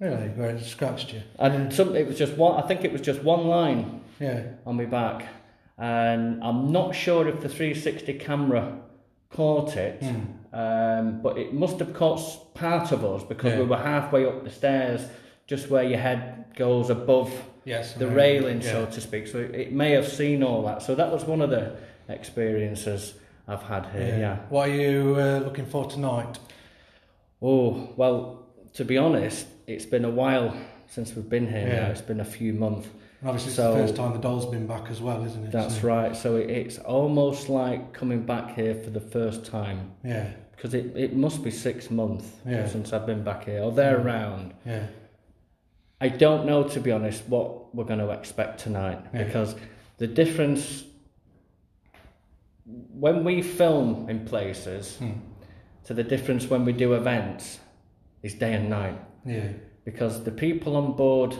Really? Where it scratched you? And some, it was just one. I think it was just one line Yeah. on my back, and I'm not sure if the 360 camera caught it, um, but it must have caught part of us because we were halfway up the stairs, just where your head goes above Yes. the railing, yeah. so to speak. So it, it may have seen all that. So that was one of the experiences I've had here. Yeah. What are you uh, looking for tonight? Oh well, to be honest, it's been a while since we've been here. Yeah. Now it's been a few months. And obviously, So- it's the first time the doll's been back as well, isn't it? That's So, right. So it, it's almost like coming back here for the first time Yeah, because it, it must be six months Yeah. since I've been back here or there around. yeah, I don't know, to be honest, what we're going to expect tonight Yeah. because the difference when we film in places Hmm. to the difference when we do events is day and night yeah, because the people on board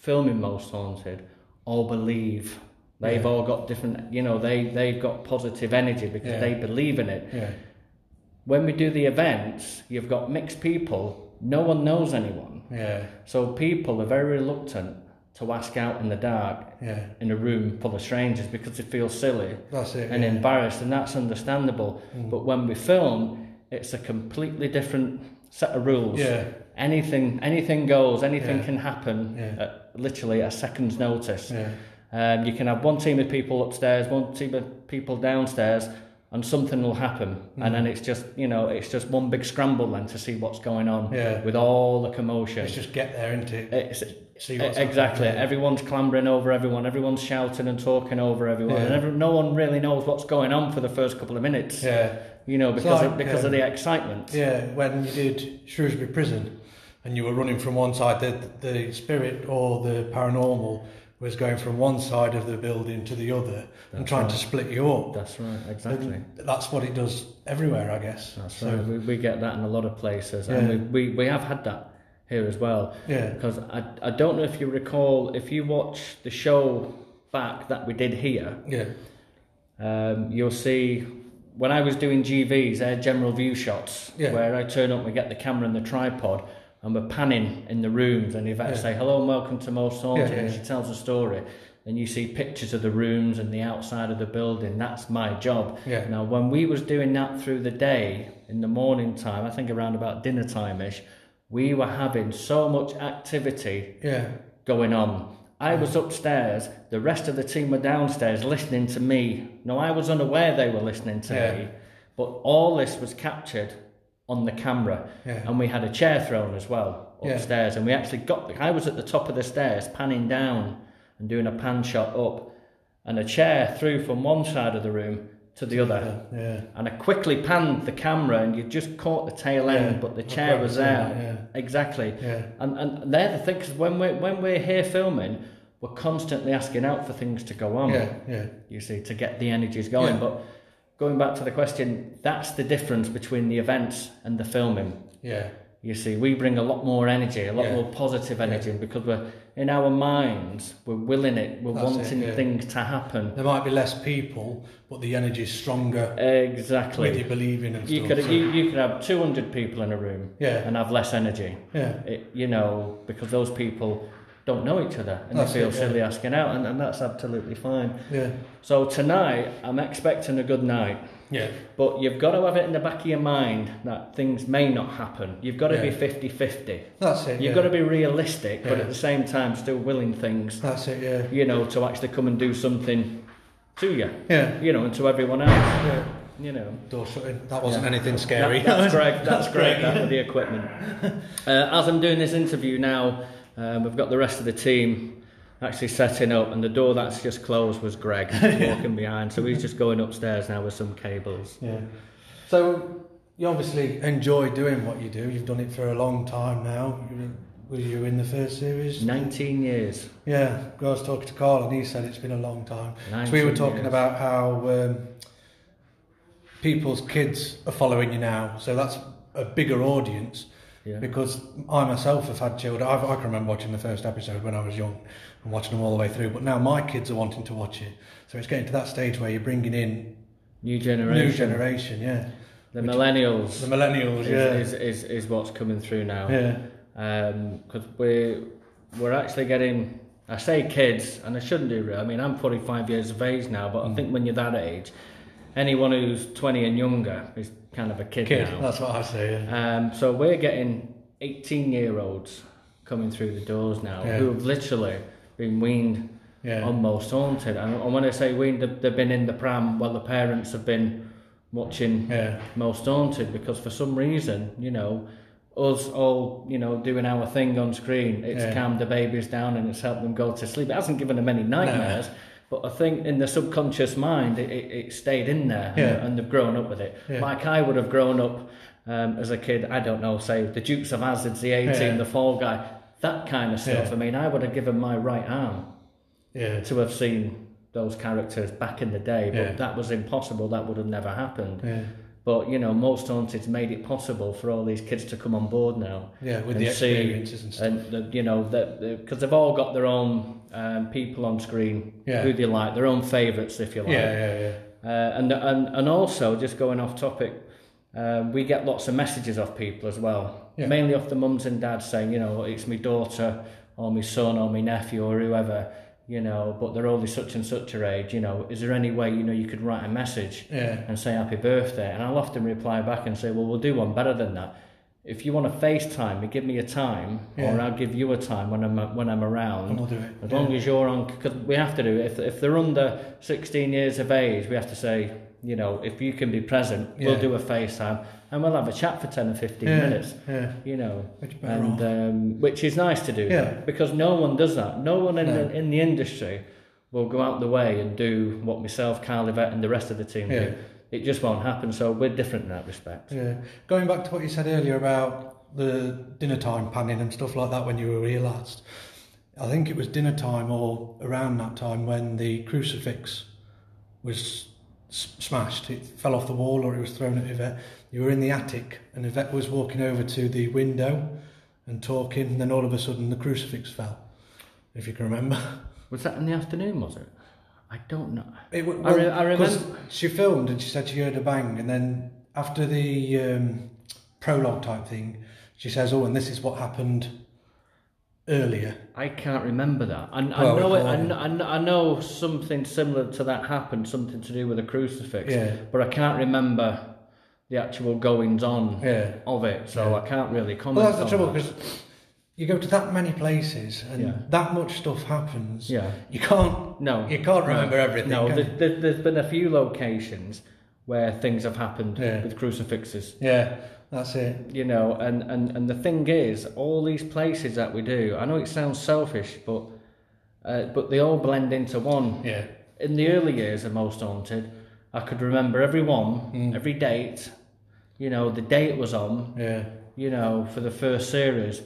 filming Most Haunted all believe. They've Yeah. all got different, you know, they, they've got positive energy because Yeah. they believe in it. yeah, When we do the events, you've got mixed people, no one knows anyone. yeah, So people are very reluctant to ask out in the dark yeah. in a room full of strangers because they feel silly That's it. and yeah. embarrassed, and that's understandable. Mm. But when we film, it's a completely different set of rules. Yeah, Anything, anything goes. Anything can happen Yeah. at literally a second's notice. yeah, Um, you can have one team of people upstairs, one team of people downstairs, and something will happen. Mm. And then it's just, you know, it's just one big scramble then to see what's going on Yeah. with all the commotion. It's just get there, isn't it? It's, See what's exactly. happening. Everyone's clambering over everyone. Everyone's shouting and talking over everyone, Yeah. and every, no one really knows what's going on for the first couple of minutes. Yeah, You know, because like, of, because of um, the excitement. yeah. When you did Shrewsbury Prison, and you were running from one side, the the spirit or the paranormal was going from one side of the building to the other and trying right. to split you up. That's right. Exactly. And that's what it does everywhere, I guess. That's So, right. We, we get that in a lot of places, and we, we, we have had that here as well. Yeah, Because I, I don't know if you recall, if you watch the show back that we did here, yeah, um, you'll see when I was doing GVs, they're general view shots, Yeah. where I turn up, we get the camera and the tripod, and we're panning in the rooms, and Yvette Yeah. say, hello and welcome to Most Haunted, Yeah, yeah, and she tells a story. And you see pictures of the rooms and the outside of the building. That's my job. Yeah. Now, when we was doing that through the day, in the morning time, I think around about dinner time ish, we were having so much activity yeah, going on. I was upstairs, the rest of the team were downstairs listening to me. No, I was unaware they were listening to Yeah. me, but all this was captured on the camera. Yeah. And we had a chair thrown as well Yeah. upstairs, and we actually got. The, I was at the top of the stairs, panning down and doing a pan shot up, and a chair threw from one side of the room to the other. yeah, And I quickly panned the camera, and you just caught the tail end, Yeah. but the chair was there. Exactly. yeah, And and they're the things when we're when we're here filming, we're constantly asking out for things to go on. yeah, yeah, You see, to get the energies going. Yeah. But going back to the question, that's the difference between the events and the filming. yeah, You see, we bring a lot more energy, a lot Yeah. more positive energy, because we're in our minds, we're willing it, we're That's it, wanting yeah. things to happen. There might be less people, but the energy is stronger Exactly. with you believing and You stuff. could so- you, you could have two hundred people in a room Yeah. and have less energy. yeah, it, you know, because those people don't know each other and That's they feel it, yeah. silly asking out, and, and that's absolutely fine. yeah, So tonight, I'm expecting a good night, yeah, but you've got to have it in the back of your mind that things may not happen. You've got to be Yeah. 50 50. that's it. You've yeah. got to be realistic, but at the same time, still willing things, That's it. Yeah, you know, to actually come and do something to you, yeah, you know, and to everyone else, yeah. you know. Door shutting. That wasn't Yeah. anything scary. That- that's great. That's, That's great. great. That with the equipment. Uh, as I'm doing this interview now, um, we've got the rest of the team actually setting up, and the door that's just closed was Greg walking behind. So he's just going upstairs now with some cables. Yeah. So you obviously enjoy doing what you do. You've done it for a long time now. Were you in the first series? 19 years. Yeah. I was talking to Karl, and he said it's been a long time. So we were talking years. about how um, people's kids are following you now. So that's a bigger audience. Yeah. Because I myself have had children. I've, I can remember watching the first episode when I was young and watching them all the way through. But now my kids are wanting to watch it. So it's getting to that stage where you're bringing in New generation. new generation. Yeah. The millennials The millennials. is, Yeah. is, is, is what's coming through now. yeah. Um, because we we're actually getting I say kids and I shouldn't do real I mean I'm 45 years of age now but I mm. think when you're that age anyone who's 20 and younger is kind of a kid, Kid. now That's what I say. Yeah. um, so we're getting 18 year olds coming through the doors now Yeah. who have literally been weaned Yeah. almost haunted and, and when I say weaned they've, been in the pram while the parents have been watching Yeah. most haunted because for some reason, you know, us all, you know, doing our thing on screen. It's Yeah. calmed the babies down and it's helped them go to sleep. It hasn't given them any nightmares, but I think in the subconscious mind, it, it, stayed in there Yeah. and they've grown up with it. Yeah. Like I would have grown up um, as a kid, I don't know, say the Dukes of Hazzards, the A-Team, Yeah. the Fall Guy, that kind of stuff. I mean, I would have given my right arm Yeah. to have seen those characters back in the day, but that was impossible. That would have never happened. Yeah. But you know, most haunted's made it possible for all these kids to come on board now. Yeah, with the see- experiences and stuff. And the, you know, that because they've all got their own um, people on screen Yeah. who they like, their own favourites, if you like. Yeah, yeah, yeah. Uh, and and and also, just going off topic, um, we get lots of messages off people as well, Yeah. mainly off the mums and dads saying, you know, it's my daughter or my son or my nephew or whoever, you know, but they're only such and such a age, you know, is there any way, you know, you could write a message Yeah. and say happy birthday? And I'll often reply back and say, well, we'll do one better than that. If you want to FaceTime me, give me a time, or I'll give you a time when I'm when I'm around. We'll do it. As Yeah. long as you're on, because we have to do it. If, if they're under 16 years of age, we have to say, you know, if you can be present, we'll do a FaceTime and we'll have a chat for 10 or 15 Yeah, minutes, yeah. you know, Which and um, which is nice to do Yeah. that, because no one does that. No one in, No. the, in the industry will go out the way and do what myself, Karl Yvette, and the rest of the team Yeah. do. It just won't happen. So we're different in that respect. Yeah. Going back to what you said earlier about the dinner time panning and stuff like that when you were here last, I think it was dinner time or around that time when the crucifix was s- smashed. It fell off the wall or it was thrown at Yvette. You were in the attic and Yvette was walking over to the window and talking, and then all of a sudden the crucifix fell. If you can remember. Was that in the afternoon? Was it? I don't know. It, w- I re- I remember- She filmed and she said she heard a bang, and then after the um, prologue type thing, she says, "Oh, and this is what happened earlier." I can't remember that. I, I know it. I, I I know something similar to that happened, something to do with a crucifix. Yeah. But I can't remember the actual goings on Yeah. of it, so I can't really comment. Well, that's the trouble because you go to that many places and Yeah. that much stuff happens. Yeah. you can't. No, you can't no, remember everything. No, there, there, there's been a few locations where things have happened Yeah. with crucifixes. yeah, that's it. You know, and, and, and the thing is, all these places that we do, I know it sounds selfish, but uh, but they all blend into one. Yeah, in the early years of Most Haunted, I could remember every one, Mm. every date, you know, the date was on, yeah, you know, for the first series.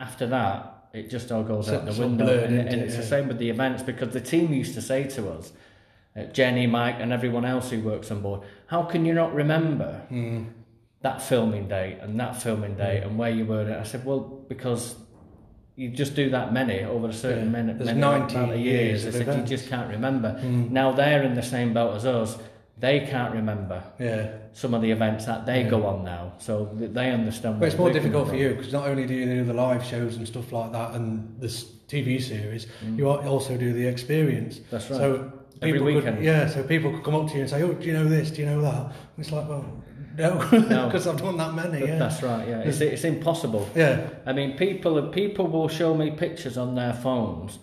After that, it just all goes out the window. blurred, And, isn't and it? it's the same with the events because the team used to say to us, uh, Jenny, Mike, and everyone else who works on board, how can you not remember Mm. that filming date and that filming date and where you were? And I said, well, because you just do that many over a certain Yeah. minute, There's many 90 amount years years. I said, you just can't remember. Mm. Now they're in the same boat as us. They can't remember yeah. some of the events that they go on now, so they understand. But it's more difficult for you because not only do you do the live shows and stuff like that and this TV series, you also do the experience. Mm. That's right. So Every people weekend. Could, yeah, so people could come up to you and say, "Oh, do you know this? Do you know that?" And it's like, well, no, No. because I've done that many. Yeah, That's right. Yeah, it's it's impossible. yeah, I mean, people people will show me pictures on their phones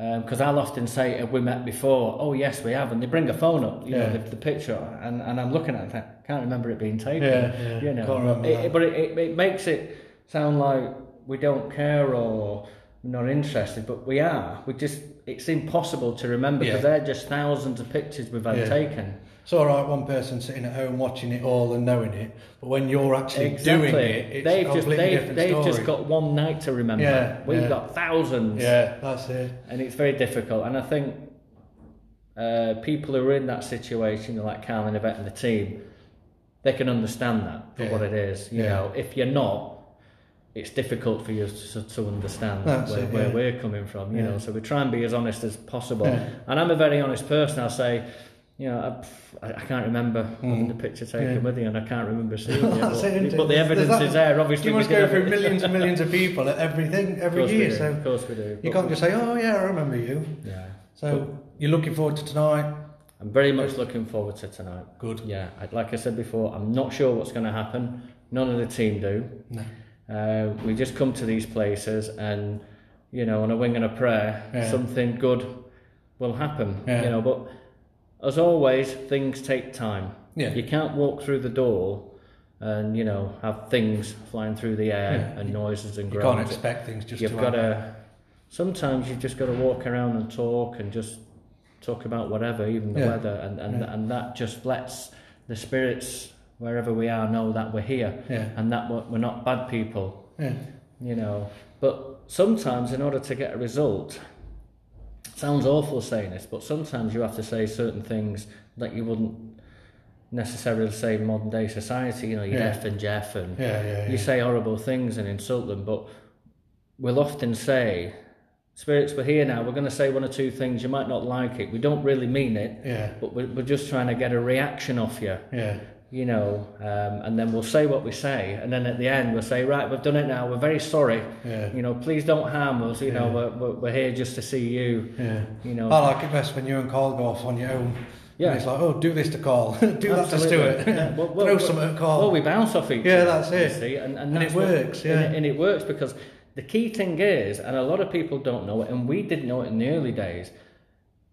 Um, because I'll often say, "Have we met before?" Oh, yes, we have, and they bring a phone up, you Yeah. know, the, the picture, and, and I'm looking at it, think, can't remember it being taken. Yeah, yeah, you know, It- but it, it, it makes it sound like we don't care or not interested, but we are. We just it's impossible to remember because Yeah. they're just thousands of pictures we've had Yeah. taken. It's all right, one person sitting at home watching it all and knowing it, but when you're actually doing it, they've just they've, they've just got one night to remember. Yeah, We've yeah. got thousands. yeah, that's it. and it's very difficult. And I think uh, people who are in that situation, like Karl and Yvette and the team, they can understand that for Yeah. what it is. You Yeah. know, if you're not, it's difficult for you to, to understand That's where, it, where we're coming from. You Yeah. know, so we try and be as honest as possible. Yeah. And I'm a very honest person. I'll say. You know, I, I can't remember having the picture taken Mm. Yeah. with you, and I can't remember seeing. That's But, it? but the evidence that- is there. Obviously, You must go through millions and millions of people at everything every year, so of course we do. you But- can't just say, "Oh yeah, I remember you." Yeah. So you're looking forward to tonight. I'm very much looking forward to tonight. Good. Yeah, I- like I said before, I'm not sure what's going to happen. None of the team do. No. Uh, we just come to these places and, you know, on a wing and a prayer, Yeah. something good will happen. Yeah. You know, but as always, things take time. Yeah. You can't walk through the door and you know have things flying through the air and noises and groans. You can't expect things just you've to got happen. to. Sometimes you've just got to walk around and talk and just talk about whatever, even the Yeah. weather, and and, Yeah. and that just lets the spirits wherever we are know that we're here Yeah. and that we're, we're not bad people Yeah. you know. But sometimes, in order to get a result, sounds awful saying this, but sometimes you have to say certain things that you wouldn't necessarily say in modern day society. You know, you're Yeah. F and Jeff, and Yeah, yeah, you say horrible things and insult them. But we'll often say, "Spirits, we're here now. We're going to say one or two things. You might not like it. We don't really mean it, Yeah. but we're, we're just trying to get a reaction off you." Yeah. You know, um, and then we'll say what we say, and then at the end we'll say, right, we've done it now. We're very sorry. Yeah. You know, please don't harm us. You know, Yeah. we're, we're, we're here just to see you. Yeah. You know. I like it best when you and Karl go off on your own. Yeah. And it's like, oh, do this to Karl. do that to Stuart. Yeah. Well, well, Throw well, something at Karl. Well, we bounce off each other. Yeah, that's it. See? And, and, And it that's what- works, yeah. And it, and it works because the key thing is, and a lot of people don't know it, and we didn't know it in the early days.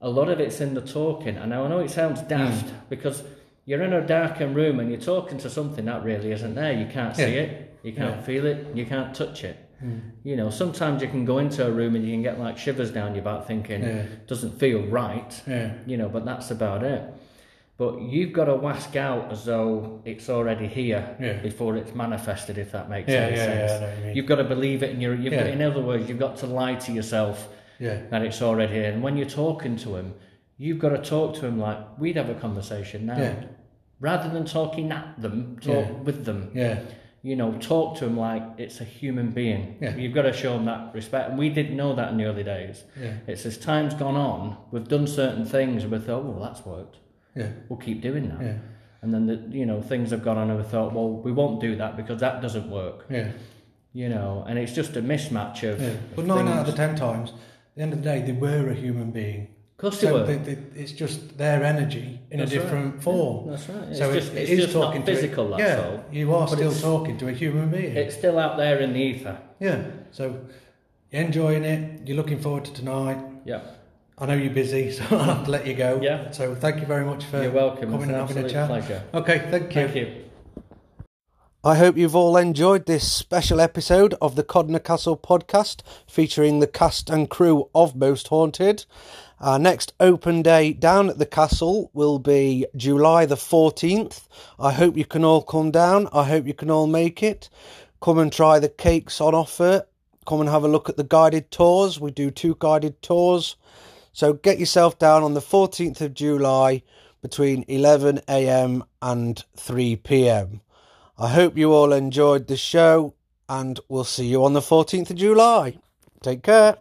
A lot of it's in the talking, and I know it sounds daft Hmm. because you're in a darkened room and you're talking to something that really isn't there. You can't see Yeah. it, you can't Yeah. feel it, you can't touch it. Hmm. You know, sometimes you can go into a room and you can get like shivers down your back, thinking Yeah. doesn't feel right Yeah. you know, but that's about it. But you've got to wask out as though it's already here Yeah. before it's manifested, if that makes Yeah, any yeah, sense. yeah, I know what you mean. You've got to believe it, and you're, you've got, in other words, you've got to lie to yourself that it's already here. And when you're talking to him, you've got to talk to him like we'd have a conversation now. Yeah. Rather than talking at them, talk Yeah. with them. Yeah. You know, talk to them like it's a human being. Yeah. You've got to show them that respect. And we didn't know that in the early days. Yeah. It's as time's gone on, we've done certain things and we thought, oh, well, that's worked. Yeah. We'll keep doing that. Yeah. And then, the, you know, things have gone on and we thought, well, we won't do that because that doesn't work. Yeah. You know, and it's just a mismatch of. Yeah. of But nine out of the ten times, at the end of the day, they were a human being. Of course they So were. they, they, it's just their energy in That's a right. different form. That's right. So It's it- just- it it's is just not talking to a- physical, that's yeah, all. you are But still talking to a human being. It's still out there in the ether. yeah. So you're enjoying it. You're looking forward to tonight. Yeah. I know you're busy, so I'll have to let you go. Yeah. So thank you very much for You're welcome. coming It's an and having a absolute chat. pleasure. Okay, thank you. Thank you. I hope you've all enjoyed this special episode of the Codnor Castle podcast featuring the cast and crew of Most Haunted. Our next open day down at the castle will be July the 14th. I hope you can all come down. I hope you can all make it. Come and try the cakes on offer. Come and have a look at the guided tours. We do two guided tours. So get yourself down on the 14th of July between 11am and 3pm. I hope you all enjoyed the show and we'll see you on the 14th of July. Take care.